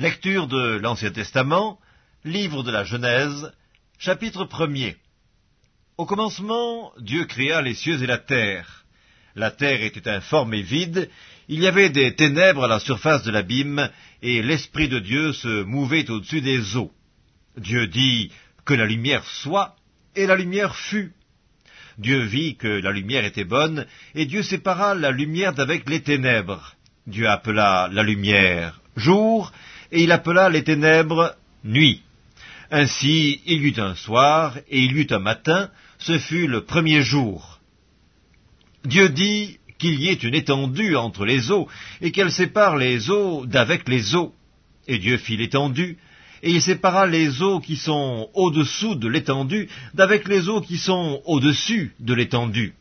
Lecture de l'Ancien Testament, livre de la Genèse, chapitre 1er. Au commencement, Dieu créa les cieux et la terre. La terre était informe et vide, il y avait des ténèbres à la surface de l'abîme, et l'Esprit de Dieu se mouvait au-dessus des eaux. Dieu dit que la lumière soit, et la lumière fut. Dieu vit que la lumière était bonne, et Dieu sépara la lumière d'avec les ténèbres. Dieu appela la lumière jour, et il appela les ténèbres nuit. Ainsi il y eut un soir, et il y eut un matin, ce fut le premier jour. Dieu dit qu'il y ait une étendue entre les eaux, et qu'elle sépare les eaux d'avec les eaux. Et Dieu fit l'étendue, et il sépara les eaux qui sont au-dessous de l'étendue d'avec les eaux qui sont au-dessus de l'étendue.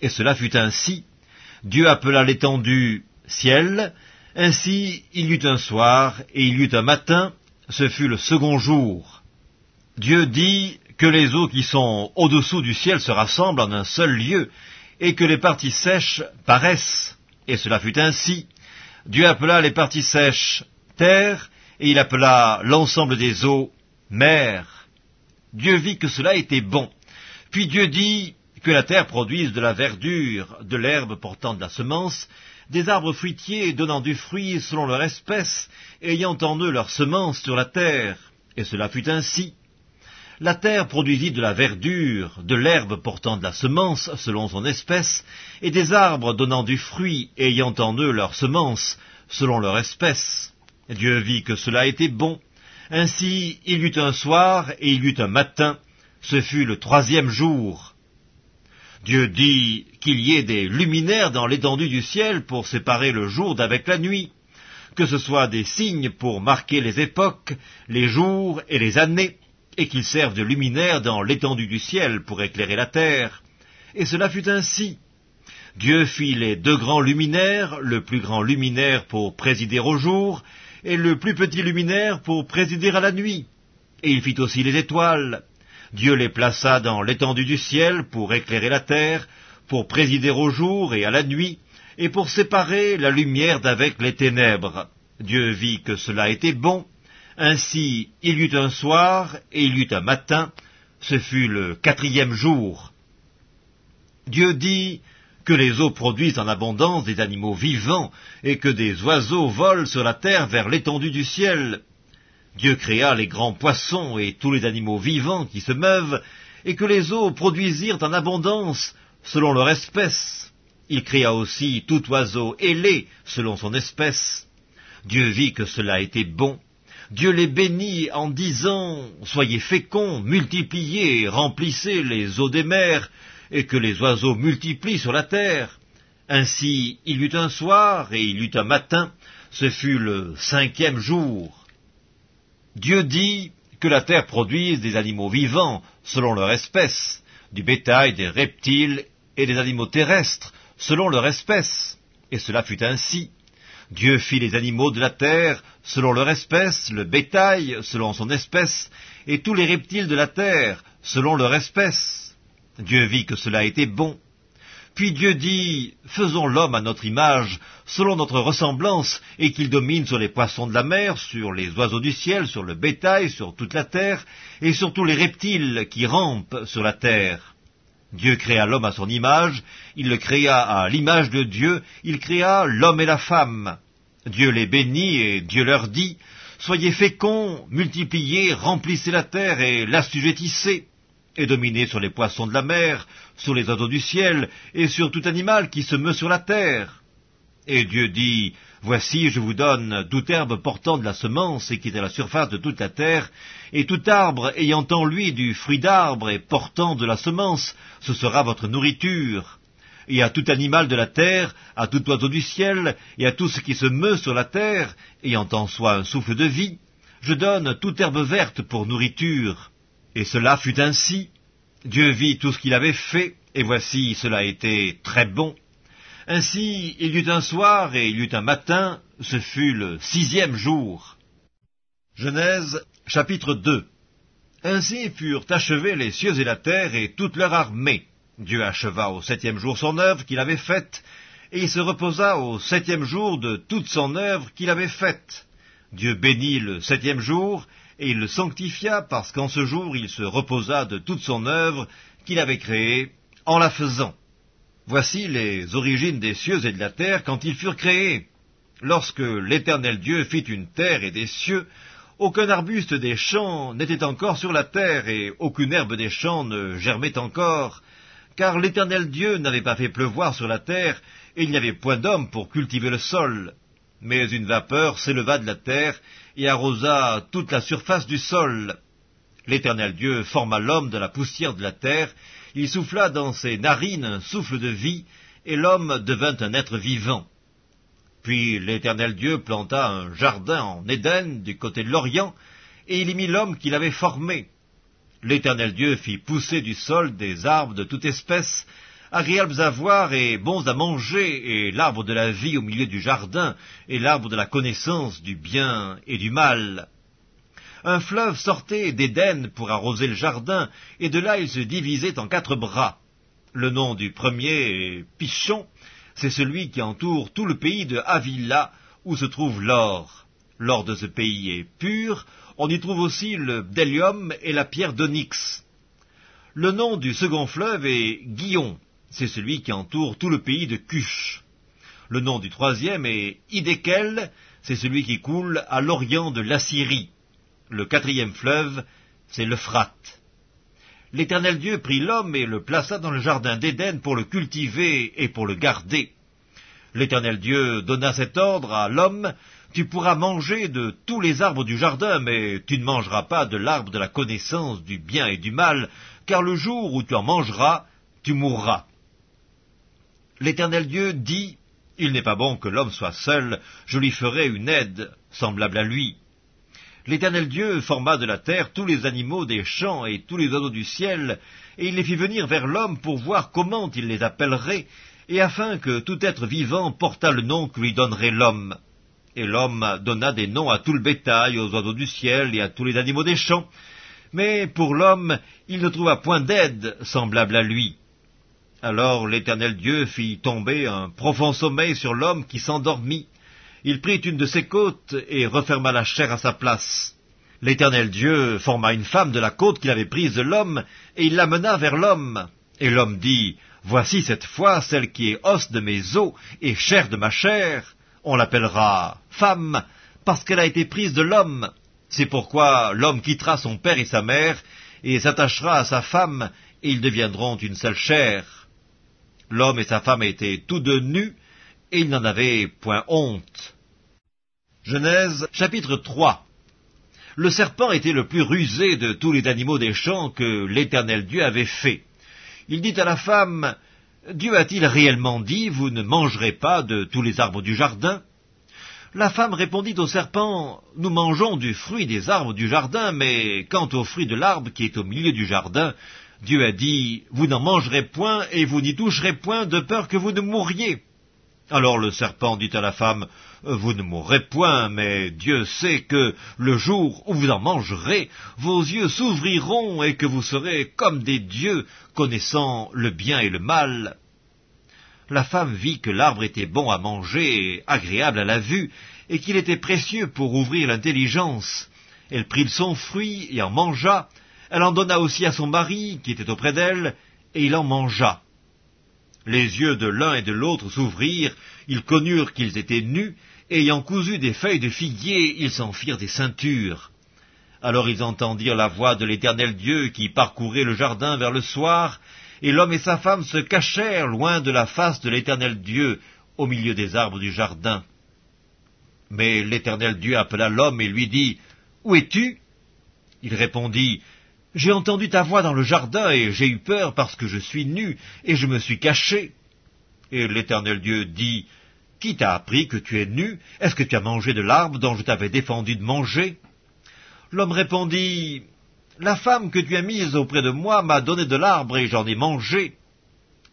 Et cela fut ainsi. Dieu appela l'étendue ciel, ainsi il y eut un soir et il y eut un matin, ce fut le second jour. Dieu dit que les eaux qui sont au-dessous du ciel se rassemblent en un seul lieu, et que les parties sèches paraissent. Et cela fut ainsi. Dieu appela les parties sèches terre, et il appela l'ensemble des eaux mer. Dieu vit que cela était bon. Puis Dieu dit que la terre produise de la verdure, de l'herbe portant de la semence, des arbres fruitiers donnant du fruit selon leur espèce, ayant en eux leur semence sur la terre. Et cela fut ainsi. La terre produisit de la verdure, de l'herbe portant de la semence selon son espèce, et des arbres donnant du fruit ayant en eux leur semence selon leur espèce. Dieu vit que cela était bon. Ainsi il y eut un soir et il y eut un matin, ce fut le troisième jour. Dieu dit qu'il y ait des luminaires dans l'étendue du ciel pour séparer le jour d'avec la nuit, que ce soit des signes pour marquer les époques, les jours et les années, et qu'ils servent de luminaires dans l'étendue du ciel pour éclairer la terre. Et cela fut ainsi. Dieu fit les deux grands luminaires, le plus grand luminaire pour présider au jour, et le plus petit luminaire pour présider à la nuit. Et il fit aussi les étoiles. Dieu les plaça dans l'étendue du ciel pour éclairer la terre, pour présider au jour et à la nuit, et pour séparer la lumière d'avec les ténèbres. Dieu vit que cela était bon. Ainsi il y eut un soir et il y eut un matin, ce fut le quatrième jour. Dieu dit, que les eaux produisent en abondance des animaux vivants, et que des oiseaux volent sur la terre vers l'étendue du ciel. Dieu créa les grands poissons et tous les animaux vivants qui se meuvent, et que les eaux produisirent en abondance selon leur espèce. Il créa aussi tout oiseau ailé selon son espèce. Dieu vit que cela était bon. Dieu les bénit en disant Soyez féconds, multipliez, remplissez les eaux des mers, et que les oiseaux multiplient sur la terre. Ainsi il y eut un soir et il y eut un matin, ce fut le cinquième jour. Dieu dit que la terre produise des animaux vivants selon leur espèce, du bétail, des reptiles et des animaux terrestres selon leur espèce. Et cela fut ainsi. Dieu fit les animaux de la terre selon leur espèce, le bétail selon son espèce, et tous les reptiles de la terre selon leur espèce. Dieu vit que cela était bon. Puis Dieu dit, Faisons l'homme à notre image, selon notre ressemblance, et qu'il domine sur les poissons de la mer, sur les oiseaux du ciel, sur le bétail, sur toute la terre, et sur tous les reptiles qui rampent sur la terre. Dieu créa l'homme à son image, il le créa à l'image de Dieu, il créa l'homme et la femme. Dieu les bénit et Dieu leur dit, Soyez féconds, multipliez, remplissez la terre et l'assujettissez et dominez sur les poissons de la mer, sur les oiseaux du ciel, et sur tout animal qui se meut sur la terre. Et Dieu dit, Voici, je vous donne toute herbe portant de la semence et qui est à la surface de toute la terre, et tout arbre ayant en lui du fruit d'arbre et portant de la semence, ce sera votre nourriture. Et à tout animal de la terre, à tout oiseau du ciel, et à tout ce qui se meut sur la terre, ayant en soi un souffle de vie, je donne toute herbe verte pour nourriture. Et cela fut ainsi. Dieu vit tout ce qu'il avait fait, et voici cela était très bon. Ainsi il y eut un soir et il y eut un matin, ce fut le sixième jour. Genèse chapitre 2 Ainsi furent achevés les cieux et la terre et toute leur armée. Dieu acheva au septième jour son œuvre qu'il avait faite, et il se reposa au septième jour de toute son œuvre qu'il avait faite. Dieu bénit le septième jour, et il le sanctifia parce qu'en ce jour il se reposa de toute son œuvre qu'il avait créée en la faisant. Voici les origines des cieux et de la terre quand ils furent créés. Lorsque l'Éternel Dieu fit une terre et des cieux, aucun arbuste des champs n'était encore sur la terre, et aucune herbe des champs ne germait encore, car l'Éternel Dieu n'avait pas fait pleuvoir sur la terre, et il n'y avait point d'homme pour cultiver le sol. Mais une vapeur s'éleva de la terre, et arrosa toute la surface du sol. L'Éternel Dieu forma l'homme de la poussière de la terre, il souffla dans ses narines un souffle de vie, et l'homme devint un être vivant. Puis l'Éternel Dieu planta un jardin en Éden du côté de l'Orient, et il y mit l'homme qu'il avait formé. L'Éternel Dieu fit pousser du sol des arbres de toute espèce, agréables à voir et bons à manger, et l'arbre de la vie au milieu du jardin, et l'arbre de la connaissance du bien et du mal. Un fleuve sortait d'Éden pour arroser le jardin, et de là il se divisait en quatre bras. Le nom du premier est Pichon, c'est celui qui entoure tout le pays de Avila, où se trouve l'or. L'or de ce pays est pur, on y trouve aussi le bdellium et la pierre d'onyx. Le nom du second fleuve est Guillon, c'est celui qui entoure tout le pays de Cush. Le nom du troisième est Idékel, c'est celui qui coule à l'orient de l'Assyrie. Le quatrième fleuve, c'est l'Euphrate. L'Éternel Dieu prit l'homme et le plaça dans le jardin d'Éden pour le cultiver et pour le garder. L'Éternel Dieu donna cet ordre à l'homme, Tu pourras manger de tous les arbres du jardin, mais tu ne mangeras pas de l'arbre de la connaissance du bien et du mal, car le jour où tu en mangeras, tu mourras. L'Éternel Dieu dit, Il n'est pas bon que l'homme soit seul, je lui ferai une aide semblable à lui. L'Éternel Dieu forma de la terre tous les animaux des champs et tous les oiseaux du ciel, et il les fit venir vers l'homme pour voir comment il les appellerait, et afin que tout être vivant portât le nom que lui donnerait l'homme. Et l'homme donna des noms à tout le bétail, aux oiseaux du ciel et à tous les animaux des champs. Mais pour l'homme, il ne trouva point d'aide semblable à lui. Alors l'Éternel Dieu fit tomber un profond sommeil sur l'homme qui s'endormit. Il prit une de ses côtes et referma la chair à sa place. L'Éternel Dieu forma une femme de la côte qu'il avait prise de l'homme, et il l'amena vers l'homme. Et l'homme dit, Voici cette fois celle qui est os de mes os et chair de ma chair. On l'appellera femme, parce qu'elle a été prise de l'homme. C'est pourquoi l'homme quittera son père et sa mère, et s'attachera à sa femme, et ils deviendront une seule chair. L'homme et sa femme étaient tous deux nus, et ils n'en avaient point honte. Genèse chapitre 3 Le serpent était le plus rusé de tous les animaux des champs que l'Éternel Dieu avait fait. Il dit à la femme, Dieu a-t-il réellement dit, vous ne mangerez pas de tous les arbres du jardin? La femme répondit au serpent, Nous mangeons du fruit des arbres du jardin, mais quant au fruit de l'arbre qui est au milieu du jardin, Dieu a dit, Vous n'en mangerez point et vous n'y toucherez point de peur que vous ne mouriez. Alors le serpent dit à la femme, Vous ne mourrez point, mais Dieu sait que le jour où vous en mangerez, vos yeux s'ouvriront et que vous serez comme des dieux, connaissant le bien et le mal. La femme vit que l'arbre était bon à manger agréable à la vue, et qu'il était précieux pour ouvrir l'intelligence. Elle prit son fruit et en mangea. Elle en donna aussi à son mari, qui était auprès d'elle, et il en mangea. Les yeux de l'un et de l'autre s'ouvrirent, ils connurent qu'ils étaient nus, et ayant cousu des feuilles de figuier, ils s'en firent des ceintures. Alors ils entendirent la voix de l'Éternel Dieu qui parcourait le jardin vers le soir, et l'homme et sa femme se cachèrent loin de la face de l'Éternel Dieu, au milieu des arbres du jardin. Mais l'Éternel Dieu appela l'homme et lui dit, Où es-tu? Il répondit, j'ai entendu ta voix dans le jardin, et j'ai eu peur parce que je suis nu, et je me suis caché. Et l'Éternel Dieu dit, Qui t'a appris que tu es nu? Est-ce que tu as mangé de l'arbre dont je t'avais défendu de manger? L'homme répondit, La femme que tu as mise auprès de moi m'a donné de l'arbre, et j'en ai mangé.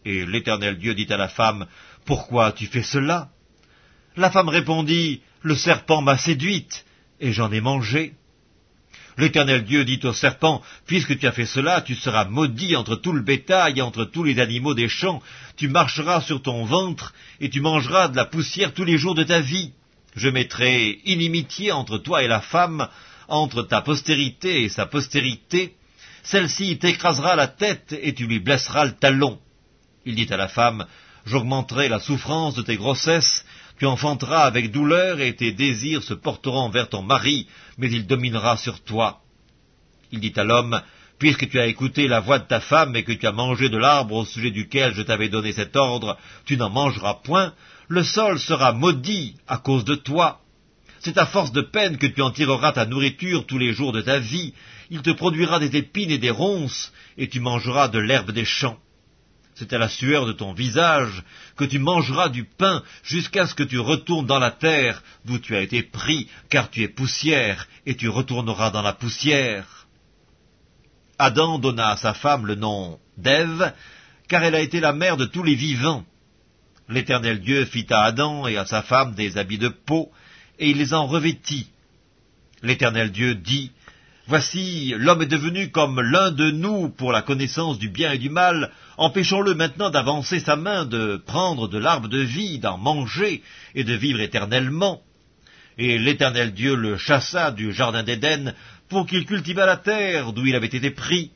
Et l'Éternel Dieu dit à la femme, Pourquoi tu fais cela? La femme répondit, Le serpent m'a séduite, et j'en ai mangé. L'Éternel Dieu dit au serpent, Puisque tu as fait cela, tu seras maudit entre tout le bétail et entre tous les animaux des champs, tu marcheras sur ton ventre, et tu mangeras de la poussière tous les jours de ta vie. Je mettrai inimitié entre toi et la femme, entre ta postérité et sa postérité. Celle-ci t'écrasera la tête et tu lui blesseras le talon. Il dit à la femme, J'augmenterai la souffrance de tes grossesses, tu enfanteras avec douleur et tes désirs se porteront vers ton mari, mais il dominera sur toi. Il dit à l'homme, Puisque tu as écouté la voix de ta femme et que tu as mangé de l'arbre au sujet duquel je t'avais donné cet ordre, tu n'en mangeras point, le sol sera maudit à cause de toi. C'est à force de peine que tu en tireras ta nourriture tous les jours de ta vie. Il te produira des épines et des ronces, et tu mangeras de l'herbe des champs. C'est à la sueur de ton visage que tu mangeras du pain jusqu'à ce que tu retournes dans la terre d'où tu as été pris, car tu es poussière, et tu retourneras dans la poussière. Adam donna à sa femme le nom d'Ève, car elle a été la mère de tous les vivants. L'Éternel Dieu fit à Adam et à sa femme des habits de peau, et il les en revêtit. L'Éternel Dieu dit, Voici, l'homme est devenu comme l'un de nous pour la connaissance du bien et du mal, empêchons-le maintenant d'avancer sa main, de prendre de l'arbre de vie, d'en manger, et de vivre éternellement. Et l'Éternel Dieu le chassa du jardin d'Éden pour qu'il cultivât la terre d'où il avait été pris.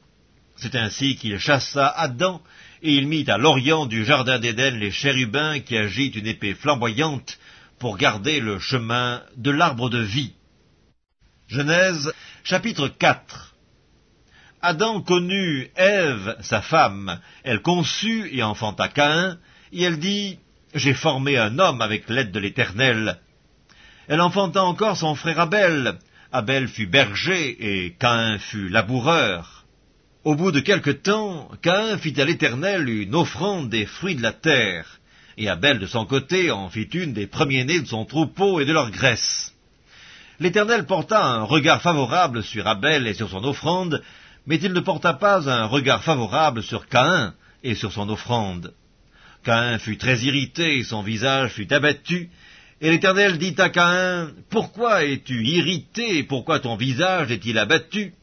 C'est ainsi qu'il chassa Adam, et il mit à l'orient du jardin d'Éden les chérubins qui agitent une épée flamboyante pour garder le chemin de l'arbre de vie. Genèse chapitre 4 Adam connut Ève, sa femme, elle conçut et enfanta Caïn, et elle dit, J'ai formé un homme avec l'aide de l'Éternel. Elle enfanta encore son frère Abel, Abel fut berger et Caïn fut laboureur. Au bout de quelque temps, Caïn fit à l'Éternel une offrande des fruits de la terre, et Abel de son côté en fit une des premiers-nés de son troupeau et de leur graisse. L'Éternel porta un regard favorable sur Abel et sur son offrande, mais il ne porta pas un regard favorable sur Caïn et sur son offrande. Caïn fut très irrité, son visage fut abattu, et l'Éternel dit à Caïn, Pourquoi es-tu irrité et pourquoi ton visage est-il abattu?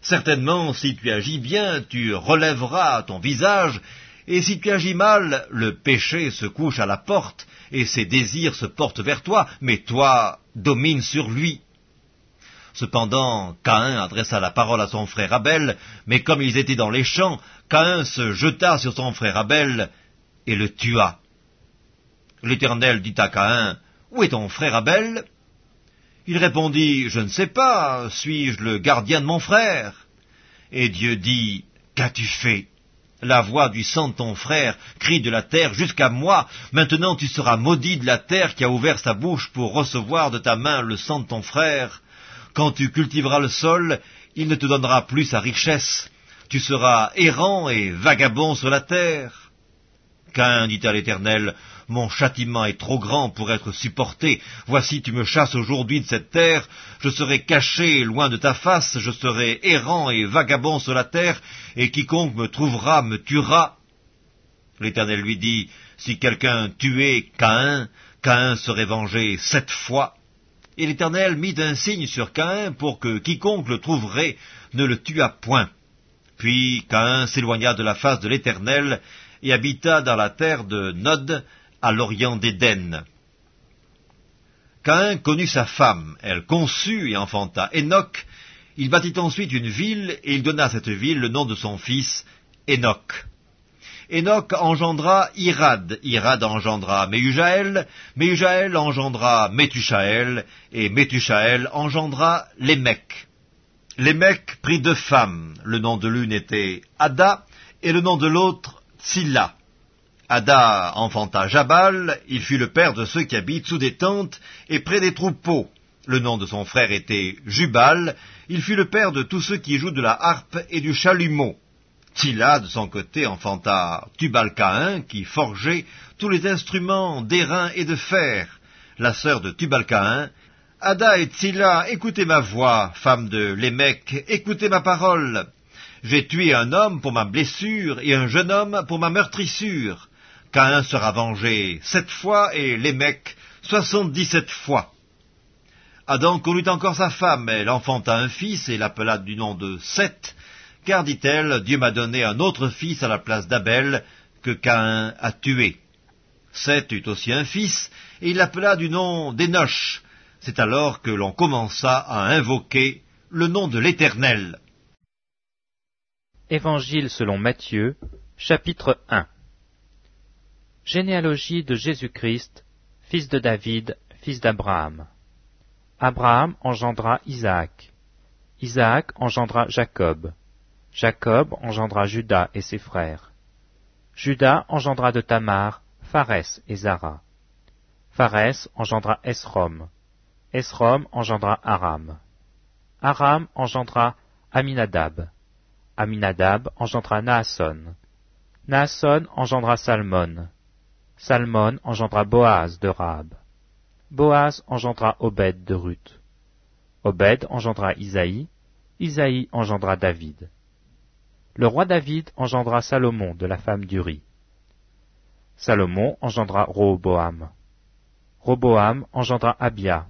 Certainement, si tu agis bien, tu relèveras ton visage, et si tu agis mal, le péché se couche à la porte, et ses désirs se portent vers toi, mais toi domines sur lui. Cependant, Caïn adressa la parole à son frère Abel, mais comme ils étaient dans les champs, Caïn se jeta sur son frère Abel et le tua. L'Éternel dit à Caïn, où est ton frère Abel? Il répondit, Je ne sais pas, suis-je le gardien de mon frère? Et Dieu dit, Qu'as-tu fait? La voix du sang de ton frère crie de la terre jusqu'à moi. Maintenant tu seras maudit de la terre qui a ouvert sa bouche pour recevoir de ta main le sang de ton frère. Quand tu cultiveras le sol, il ne te donnera plus sa richesse. Tu seras errant et vagabond sur la terre. Qu'un, dit à l'Éternel, mon châtiment est trop grand pour être supporté. Voici, tu me chasses aujourd'hui de cette terre, je serai caché loin de ta face, je serai errant et vagabond sur la terre, et quiconque me trouvera me tuera. L'Éternel lui dit, si quelqu'un tuait Caïn, Caïn serait vengé sept fois. Et l'Éternel mit un signe sur Caïn pour que quiconque le trouverait ne le tuât point. Puis Caïn s'éloigna de la face de l'Éternel et habita dans la terre de Nod, à l'orient d'Éden. Caïn connut sa femme, elle conçut et enfanta Enoch, il bâtit ensuite une ville, et il donna à cette ville le nom de son fils, Enoch. Enoch engendra Irad, Irad engendra Méhujaël, Méhujaël engendra Métushaël, et Métushaël engendra Lémec. Lémec prit deux femmes, le nom de l'une était Ada, et le nom de l'autre Tsilla. Ada enfanta Jabal, il fut le père de ceux qui habitent sous des tentes et près des troupeaux. Le nom de son frère était Jubal, il fut le père de tous ceux qui jouent de la harpe et du chalumeau. Tila, de son côté, enfanta Tubalcaïn, qui forgeait tous les instruments d'airain et de fer. La sœur de Tubalcaïn, Ada et Tila, écoutez ma voix, femme de Lémec, écoutez ma parole. J'ai tué un homme pour ma blessure et un jeune homme pour ma meurtrissure. Caïn sera vengé sept fois et Lémec soixante-dix-sept fois. Adam connut encore sa femme, elle enfanta un fils et l'appela du nom de Seth, car, dit-elle, Dieu m'a donné un autre fils à la place d'Abel que Caïn a tué. Seth eut aussi un fils, et il l'appela du nom d'Enoch. C'est alors que l'on commença à invoquer le nom de l'Éternel. Évangile selon Matthieu, chapitre 1 Généalogie de Jésus-Christ, fils de David, fils d'Abraham. Abraham engendra Isaac. Isaac engendra Jacob. Jacob engendra Judas et ses frères. Judas engendra de Tamar Pharès et Zara. Pharès engendra Esrom. Esrom engendra Aram. Aram engendra Aminadab. Aminadab engendra Naasson. Naasson engendra Salmon. Salmon engendra Boaz de Rahab. Boaz engendra Obed de Ruth. Obed engendra Isaïe. Isaïe engendra David. Le roi David engendra Salomon de la femme d'Uri. Salomon engendra Roboam. Roboam engendra Abia.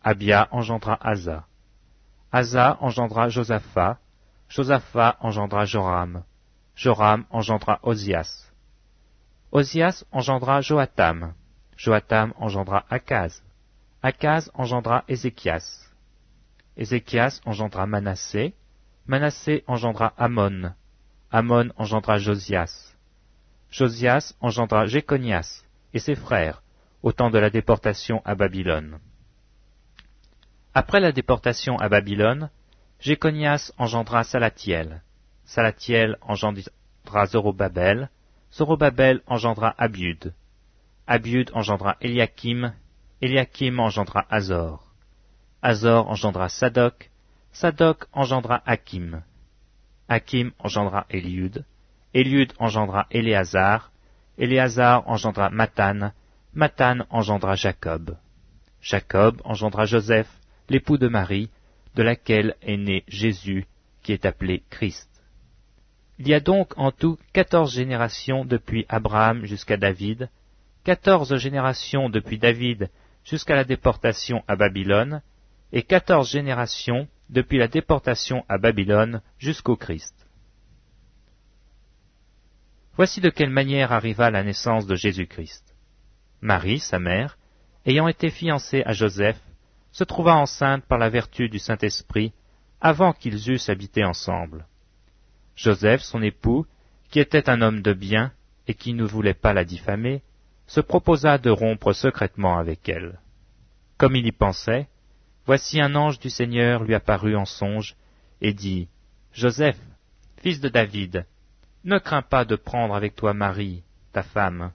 Abia engendra Asa. Asa engendra Josaphat. Josaphat engendra Joram. Joram engendra Osias. Osias engendra Joatam. Joatam engendra Akaz. Akaz engendra Ézéchias. Ézéchias engendra Manassé. Manassé engendra Amon. Amon engendra Josias. Josias engendra Jéconias et ses frères au temps de la déportation à Babylone. Après la déportation à Babylone, Jéconias engendra Salatiel. Salatiel engendra Zorobabel. Zorobabel engendra Abiud. Abiud engendra Eliakim. Eliakim engendra Azor. Azor engendra Sadoc. Sadoc engendra Hakim. Hakim engendra Eliud. Eliud engendra Éléazar. Éléazar engendra Mathan. Mathan engendra Jacob. Jacob engendra Joseph, l'époux de Marie, de laquelle est né Jésus, qui est appelé Christ. Il y a donc en tout quatorze générations depuis Abraham jusqu'à David, quatorze générations depuis David jusqu'à la déportation à Babylone, et quatorze générations depuis la déportation à Babylone jusqu'au Christ. Voici de quelle manière arriva la naissance de Jésus-Christ. Marie, sa mère, ayant été fiancée à Joseph, se trouva enceinte par la vertu du Saint-Esprit avant qu'ils eussent habité ensemble. Joseph, son époux, qui était un homme de bien et qui ne voulait pas la diffamer, se proposa de rompre secrètement avec elle. Comme il y pensait, voici un ange du Seigneur lui apparut en songe et dit, Joseph, fils de David, ne crains pas de prendre avec toi Marie, ta femme,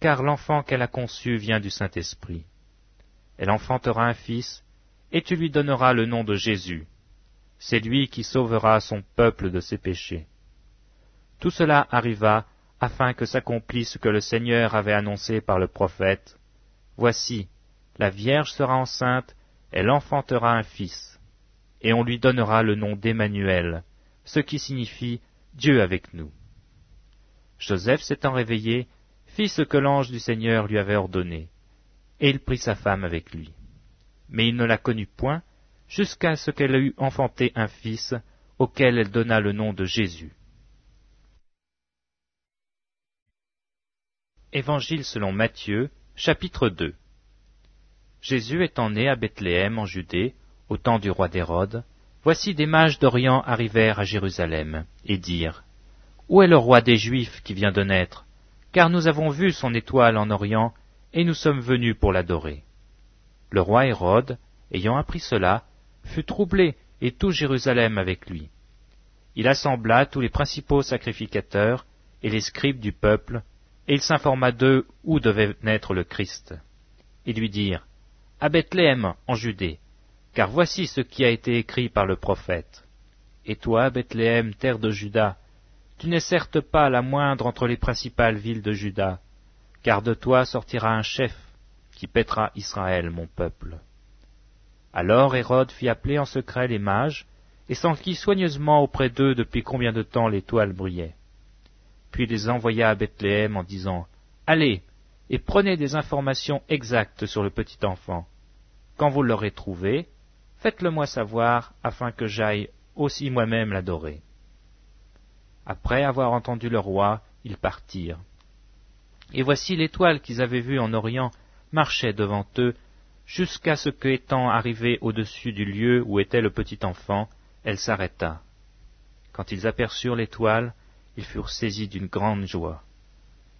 car l'enfant qu'elle a conçu vient du Saint-Esprit. Elle enfantera un fils, et tu lui donneras le nom de Jésus. C'est lui qui sauvera son peuple de ses péchés. Tout cela arriva afin que s'accomplisse ce que le Seigneur avait annoncé par le prophète. Voici, la Vierge sera enceinte, elle enfantera un fils, et on lui donnera le nom d'Emmanuel, ce qui signifie Dieu avec nous. Joseph s'étant réveillé, fit ce que l'ange du Seigneur lui avait ordonné, et il prit sa femme avec lui. Mais il ne la connut point, jusqu'à ce qu'elle eût enfanté un fils, auquel elle donna le nom de Jésus. Évangile selon Matthieu, chapitre 2 Jésus étant né à Bethléem en Judée, au temps du roi d'Hérode, voici des mages d'Orient arrivèrent à Jérusalem, et dirent, Où est le roi des Juifs qui vient de naître? Car nous avons vu son étoile en Orient, et nous sommes venus pour l'adorer. Le roi Hérode, ayant appris cela, fut troublé, et tout Jérusalem avec lui. Il assembla tous les principaux sacrificateurs et les scribes du peuple, et il s'informa d'eux où devait naître le Christ. Ils lui dirent, À Bethléem, en Judée, car voici ce qui a été écrit par le prophète. Et toi, Bethléem, terre de Juda, tu n'es certes pas la moindre entre les principales villes de Juda, car de toi sortira un chef qui pètera Israël, mon peuple. Alors Hérode fit appeler en secret les mages, et s'enquit soigneusement auprès d'eux depuis combien de temps l'étoile brillait. Puis les envoya à Bethléem en disant, Allez, et prenez des informations exactes sur le petit enfant. Quand vous l'aurez trouvé, faites-le moi savoir, afin que j'aille aussi moi-même l'adorer. Après avoir entendu le roi, ils partirent. Et voici l'étoile qu'ils avaient vue en Orient marchait devant eux, jusqu'à ce qu'étant arrivée au-dessus du lieu où était le petit enfant, elle s'arrêta. Quand ils aperçurent l'étoile, ils furent saisis d'une grande joie.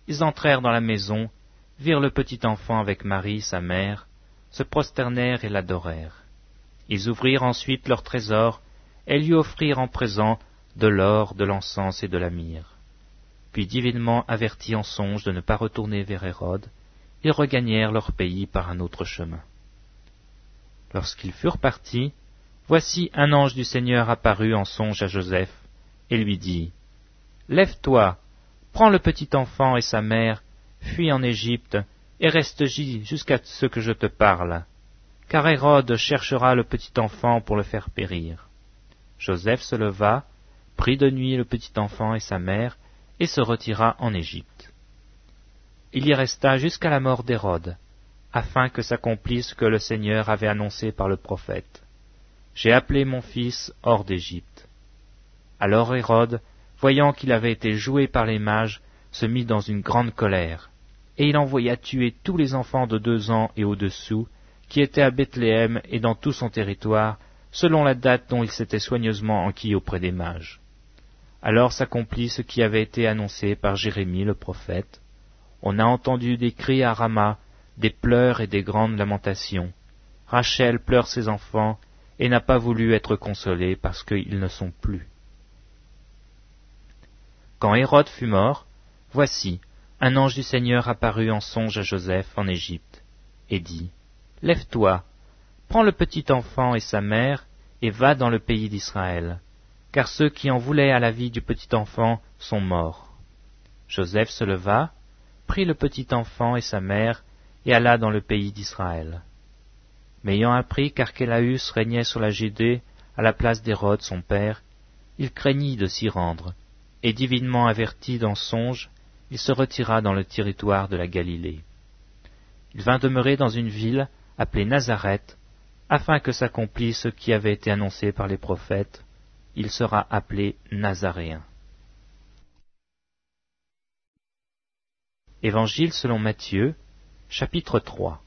Ils entrèrent dans la maison, virent le petit enfant avec Marie, sa mère, se prosternèrent et l'adorèrent. Ils ouvrirent ensuite leur trésor et lui offrirent en présent de l'or, de l'encens et de la myrrhe. Puis divinement avertis en songe de ne pas retourner vers Hérode, ils regagnèrent leur pays par un autre chemin. Lorsqu'ils furent partis, voici un ange du Seigneur apparut en songe à Joseph, et lui dit, Lève-toi, prends le petit enfant et sa mère, fuis en Égypte, et reste-y jusqu'à ce que je te parle, car Hérode cherchera le petit enfant pour le faire périr. Joseph se leva, prit de nuit le petit enfant et sa mère, et se retira en Égypte. Il y resta jusqu'à la mort d'Hérode, afin que s'accomplisse ce que le Seigneur avait annoncé par le prophète. J'ai appelé mon fils hors d'Égypte. Alors Hérode, voyant qu'il avait été joué par les mages, se mit dans une grande colère, et il envoya tuer tous les enfants de deux ans et au-dessous, qui étaient à Bethléem et dans tout son territoire, selon la date dont il s'était soigneusement enquis auprès des mages. Alors s'accomplit ce qui avait été annoncé par Jérémie le prophète. On a entendu des cris à Rama, des pleurs et des grandes lamentations. Rachel pleure ses enfants et n'a pas voulu être consolée parce qu'ils ne sont plus. Quand Hérode fut mort, voici, un ange du Seigneur apparut en songe à Joseph en Égypte, et dit, Lève-toi, prends le petit enfant et sa mère, et va dans le pays d'Israël, car ceux qui en voulaient à la vie du petit enfant sont morts. Joseph se leva, prit le petit enfant et sa mère, et alla dans le pays d'Israël. Mais ayant appris qu'Archélaüs régnait sur la Judée à la place d'Hérode son père, il craignit de s'y rendre, et divinement averti dans songe, il se retira dans le territoire de la Galilée. Il vint demeurer dans une ville appelée Nazareth, afin que s'accomplisse ce qui avait été annoncé par les prophètes, il sera appelé Nazaréen. Évangile selon Matthieu, chapitre 3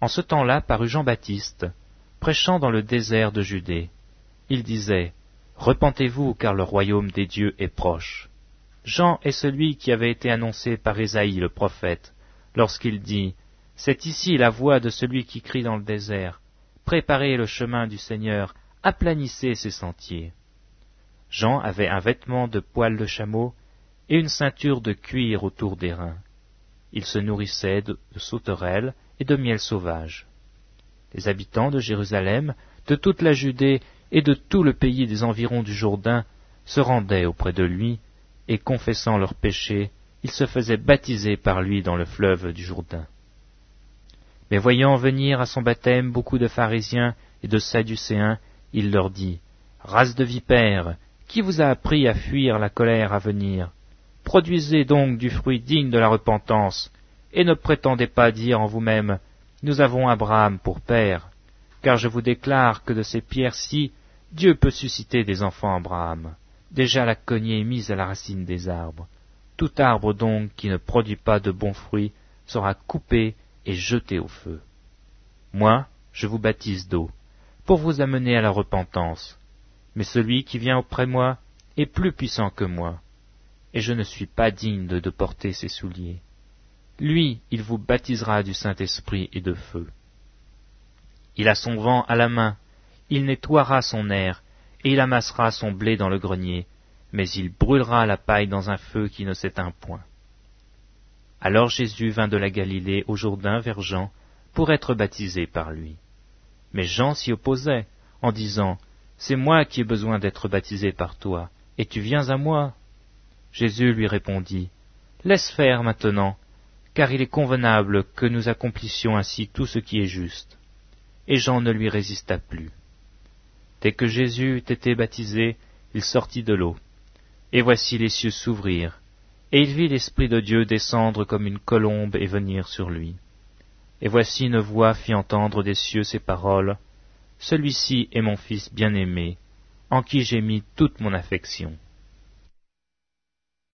En ce temps-là parut Jean-Baptiste, prêchant dans le désert de Judée. Il disait, Repentez-vous, car le royaume des dieux est proche. Jean est celui qui avait été annoncé par Ésaïe le prophète, lorsqu'il dit, C'est ici la voix de celui qui crie dans le désert, Préparez le chemin du Seigneur, aplanissez ses sentiers. Jean avait un vêtement de poil de chameau et une ceinture de cuir autour des reins. Il se nourrissait de, sauterelles et de miel sauvage. Les habitants de Jérusalem, de toute la Judée et de tout le pays des environs du Jourdain se rendaient auprès de lui, et confessant leurs péchés, ils se faisaient baptiser par lui dans le fleuve du Jourdain. Mais voyant venir à son baptême beaucoup de pharisiens et de sadducéens, il leur dit, Race de vipères, qui vous a appris à fuir la colère à venir? Produisez donc du fruit digne de la repentance, et ne prétendez pas dire en vous-même, Nous avons Abraham pour père, car je vous déclare que de ces pierres-ci, Dieu peut susciter des enfants Abraham. Déjà la cognée est mise à la racine des arbres. Tout arbre donc qui ne produit pas de bons fruits sera coupé et jeté au feu. Moi, je vous baptise d'eau, pour vous amener à la repentance. Mais celui qui vient auprès moi est plus puissant que moi, et je ne suis pas digne de, porter ses souliers. Lui, il vous baptisera du Saint-Esprit et de feu. Il a son vent à la main, il nettoiera son air, et il amassera son blé dans le grenier, mais il brûlera la paille dans un feu qui ne s'éteint point. Alors Jésus vint de la Galilée au Jourdain vers Jean, pour être baptisé par lui. Mais Jean s'y opposait, en disant, C'est moi qui ai besoin d'être baptisé par toi, et tu viens à moi. Jésus lui répondit, Laisse faire maintenant, car il est convenable que nous accomplissions ainsi tout ce qui est juste. Et Jean ne lui résista plus. Dès que Jésus eut été baptisé, il sortit de l'eau. Et voici les cieux s'ouvrirent, et il vit l'Esprit de Dieu descendre comme une colombe et venir sur lui. Et voici une voix fit entendre des cieux ces paroles. Celui-ci est mon Fils bien-aimé, en qui j'ai mis toute mon affection.